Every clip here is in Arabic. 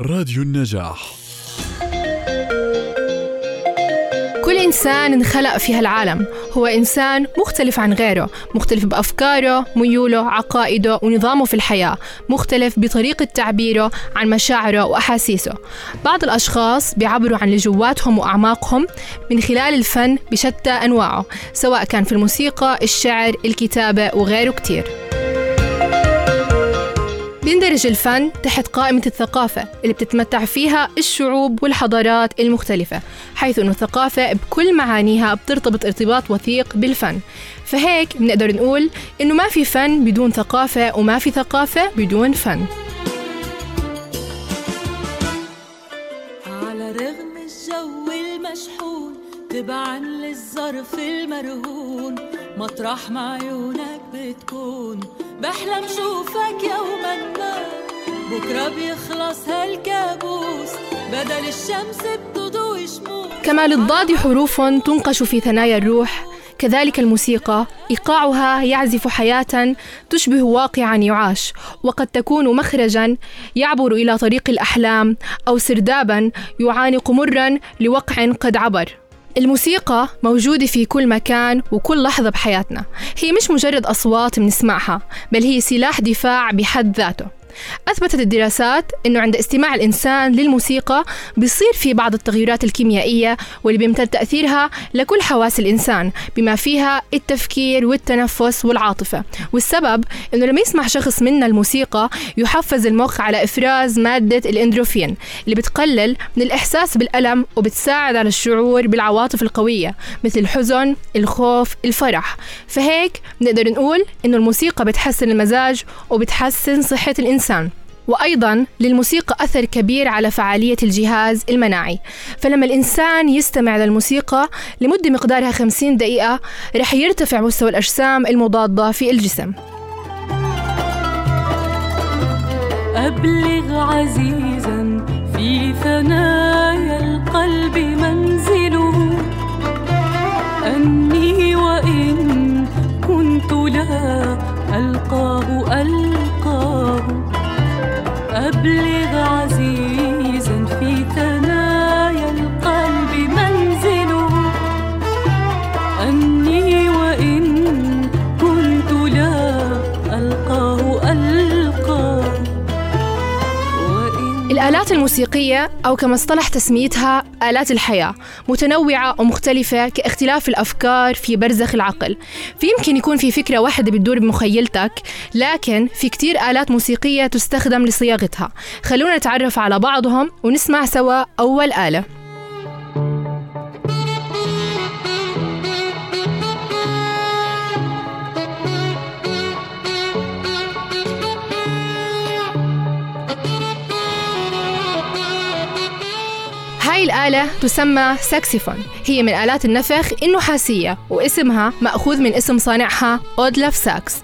راديو النجاح. كل إنسان انخلق في هالعالم. هو إنسان مختلف عن غيره مختلف بأفكاره ميوله عقائده ونظامه في الحياة مختلف بطريقة تعبيره عن مشاعره وأحاسيسه. بعض الأشخاص بيعبروا عن اللي جواتهم وأعماقهم من خلال الفن بشتى أنواعه سواء كان في الموسيقى الشعر الكتابة وغيره كتير. بيندرج الفن تحت قائمة الثقافة اللي بتتمتع فيها الشعوب والحضارات المختلفة حيث أن الثقافة بكل معانيها بترتبط ارتباط وثيق بالفن. فهيك بنقدر نقول إنه ما في فن بدون ثقافة وما في ثقافة بدون فن. على رغم الجو المشحون تبعا للظرف المرهون مطرح ما عيونك بتكون. بحلم شوفك يوما ما. بكرة بيخلص هالكابوس بدل الشمس بتضوي شموع كما للضاد حروف تنقش في ثنايا الروح كذلك الموسيقى إيقاعها يعزف حياة تشبه واقعا يعاش وقد تكون مخرجا يعبر إلى طريق الأحلام أو سردابا يعانق مرا لوقع قد عبر. الموسيقى موجودة في كل مكان وكل لحظة بحياتنا. هي مش مجرد أصوات بنسمعها بل هي سلاح دفاع بحد ذاته. أثبتت الدراسات أنه عند استماع الإنسان للموسيقى بيصير في بعض التغيرات الكيميائية واللي بيمتد تأثيرها لكل حواس الإنسان بما فيها التفكير والتنفس والعاطفة. والسبب أنه لما يسمع شخص منا الموسيقى يحفز المخ على إفراز مادة الإندروفين اللي بتقلل من الإحساس بالألم وبتساعد على الشعور بالعواطف القوية مثل الحزن الخوف الفرح. فهيك نقدر نقول أنه الموسيقى بتحسن المزاج وبتحسن صحة الإنسان. الإنسان وأيضا للموسيقى أثر كبير على فعالية الجهاز المناعي. فلما الإنسان يستمع للموسيقى لمدة مقدارها 50 دقيقة رح يرتفع مستوى الأجسام المضادة في الجسم. أبلغ عزيزا في ثنايا القلب منزله. أني وإن الموسيقية أو كما اصطلح تسميتها آلات الحياة متنوعة ومختلفة كاختلاف الأفكار في برزخ العقل. فيمكن يكون في فكرة واحدة بتدور بمخيلتك لكن في كتير آلات موسيقية تستخدم لصياغتها. خلونا نتعرف على بعضهم ونسمع سوا أول آلة. الآلة تسمى ساكسيفون. هي من آلات النفخ النحاسية واسمها مأخوذ من اسم صانعها أدولف ساكس.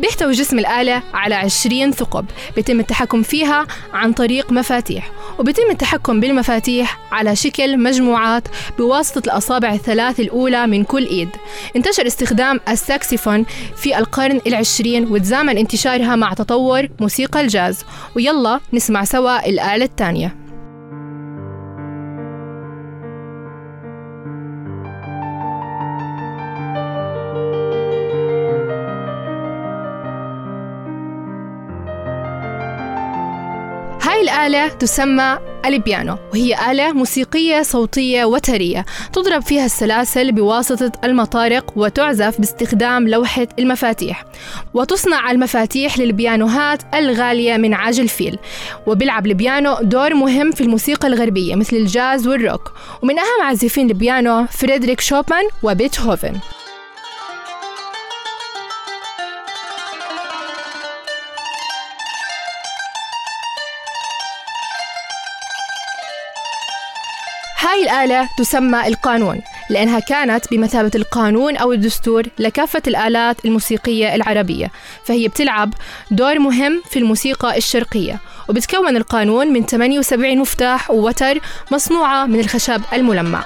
بيحتوي جسم الآلة على 20 ثقب بيتم التحكم فيها عن طريق مفاتيح وبيتم التحكم بالمفاتيح على شكل مجموعات بواسطة الأصابع الثلاث الأولى من كل إيد. انتشر استخدام الساكسيفون في القرن العشرين وتزامن انتشارها مع تطور موسيقى الجاز. ويلا نسمع سوا الآلة الثانية. هاي الآلة تسمى البيانو وهي آلة موسيقية صوتية وترية تضرب فيها السلاسل بواسطة المطارق وتعزف باستخدام لوحة المفاتيح. وتصنع المفاتيح للبيانوهات الغالية من عاج الفيل وبيلعب البيانو دور مهم في الموسيقى الغربية مثل الجاز والروك. ومن أهم عازفين البيانو فريدريك شوبان وبيتهوفن. هاي الآلة تسمى القانون لأنها كانت بمثابة القانون أو الدستور لكافة الآلات الموسيقية العربية فهي بتلعب دور مهم في الموسيقى الشرقية وبتكون القانون من 78 مفتاح ووتر مصنوعة من الخشب الملمع.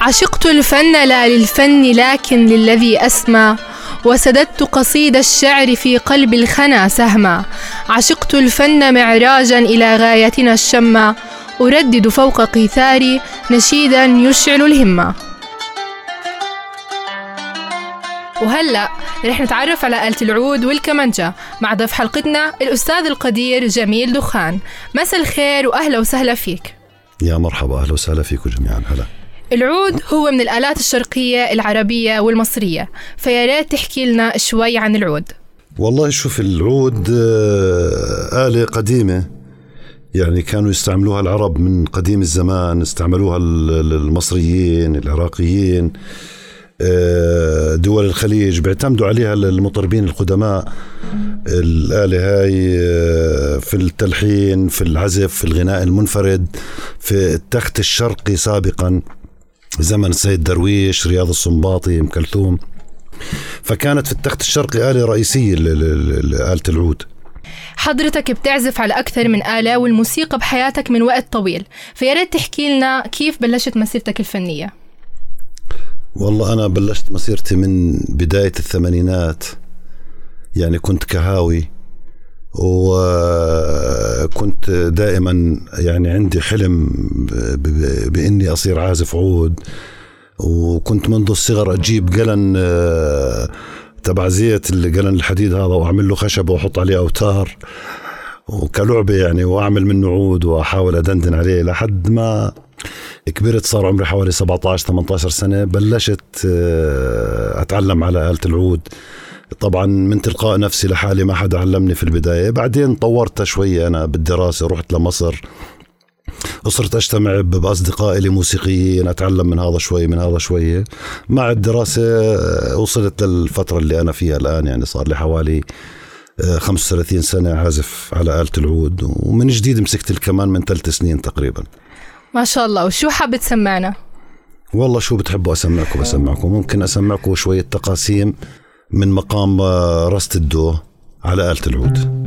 عشقت الفن لا للفن لكن للذي أسمى وسددت قصيد الشعر في قلب الخنا سهما. عشقت الفن معراجا إلى غايتنا الشمة أردد فوق قيثاري نشيدا يشعل الهمة وهلأ رح نتعرف على آلة العود والكمانجا. مع ضيف حلقتنا الأستاذ القدير جميل دخان. مساء الخير وأهلا وسهلا فيك. يا مرحبا أهلا وسهلا فيكم جميعا. هلا. العود هو من الآلات الشرقية العربية والمصرية. فيا ريت تحكي لنا شوي عن العود. والله شوف العود آه، آلة قديمة. يعني كانوا يستعملوها العرب من قديم الزمان استعملوها ال- ال- المصريين العراقيين آه، دول الخليج. بيعتمدوا عليها المطربين القدماء. الآلة هاي آه، في التلحين في العزف في الغناء المنفرد في التخت الشرقي سابقا. زمن السيد درويش رياض السنباطي أم كلثوم. فكانت في التخت الشرقي آلة رئيسية ل- ل- ل- آلة العود. حضرتك بتعزف على أكثر من آلة والموسيقى بحياتك من وقت طويل فيا ريت تحكي لنا كيف بلشت مسيرتك الفنية. والله أنا بلشت مسيرتي من بداية الثمانينات يعني كنت كهاوي. وكنت دائما يعني عندي حلم ب- ب- بإني أصير عازف عود. وكنت منذ الصغر أجيب قلن آه، تبع زيت القلن الحديد هذا وأعمل له خشب وأحط عليه أوتار. وكلعبة يعني وأعمل منه عود وأحاول أدندن عليه لحد ما كبرت صار عمري حوالي 17 18 سنة بلشت آه، أتعلم على آلة العود. طبعا من تلقاء نفسي لحالي ما حدا علمني في البداية. بعدين طورتها شوي أنا بالدراسة رحت لمصر. وصرت أجتمع بأصدقائي اللي موسيقيين أتعلم من هذا شوي من هذا شوية مع الدراسة آه، وصلت للفترة اللي أنا فيها الآن. يعني صار لي حوالي آه، 35 سنة عازف على آلة العود. ومن جديد مسكت الكمان من ثلاث سنين تقريبا. ما شاء الله. وشو حابة تسمعنا؟ والله شو بتحبوا أسمعكم بسمعكم ممكن أسمعكم شوية تقاسيم. من مقام آه، رست الدو على آلة العود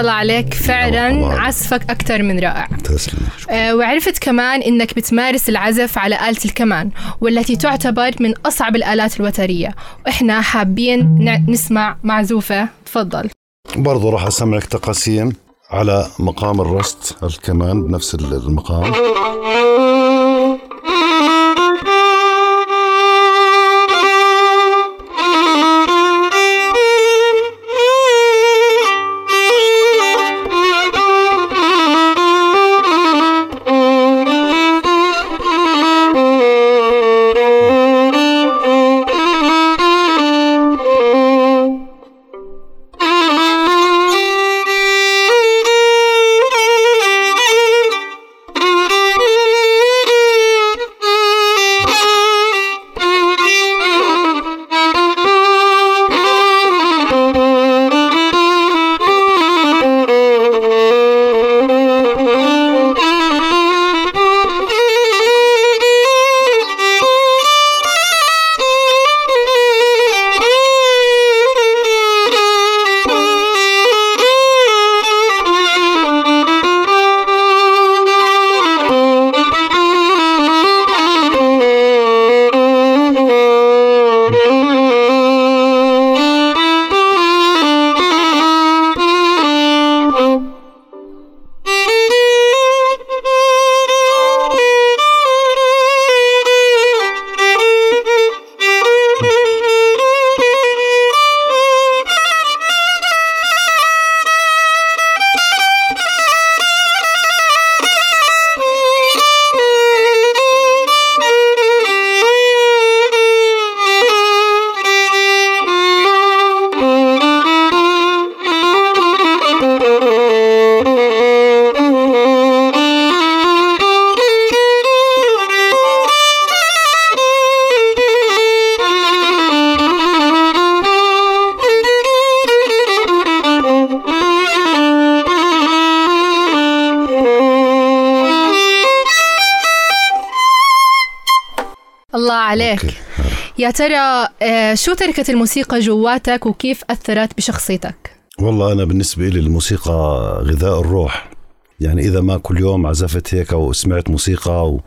الله عليك فعلا. عزفك أكثر من رائع. تسلم. آه، وعرفت كمان إنك بتمارس العزف على آلة الكمان والتي تعتبر من أصعب الآلات الوترية. وإحنا حابين نسمع معزوفة. تفضل. برضو راح أسمعك تقاسيم على مقام الرست الكمان بنفس المقام. عليك. أوكي. يا ترى آه، شو تركت الموسيقى جواتك وكيف أثرت بشخصيتك؟ والله أنا بالنسبة لي الموسيقى غذاء الروح. يعني إذا ما كل يوم عزفت هيك وسمعت موسيقى و...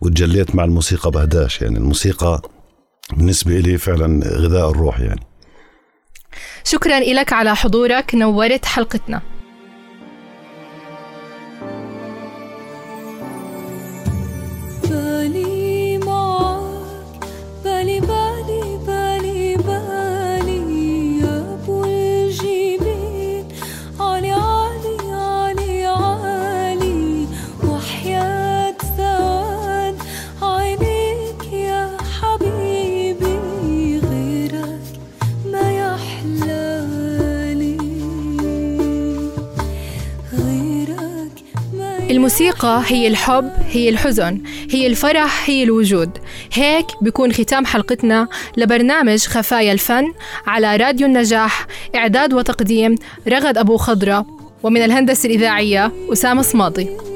وتجليت مع الموسيقى بهداش. يعني الموسيقى بالنسبة لي فعلا غذاء الروح يعني. شكرا لك على حضورك. نورت حلقتنا. الموسيقى هي الحب هي الحزن هي الفرح هي الوجود. هيك بيكون ختام حلقتنا لبرنامج خفايا الفن على راديو النجاح إعداد وتقديم رغد أبو خضرة ومن الهندسة الإذاعية أسامة صماطي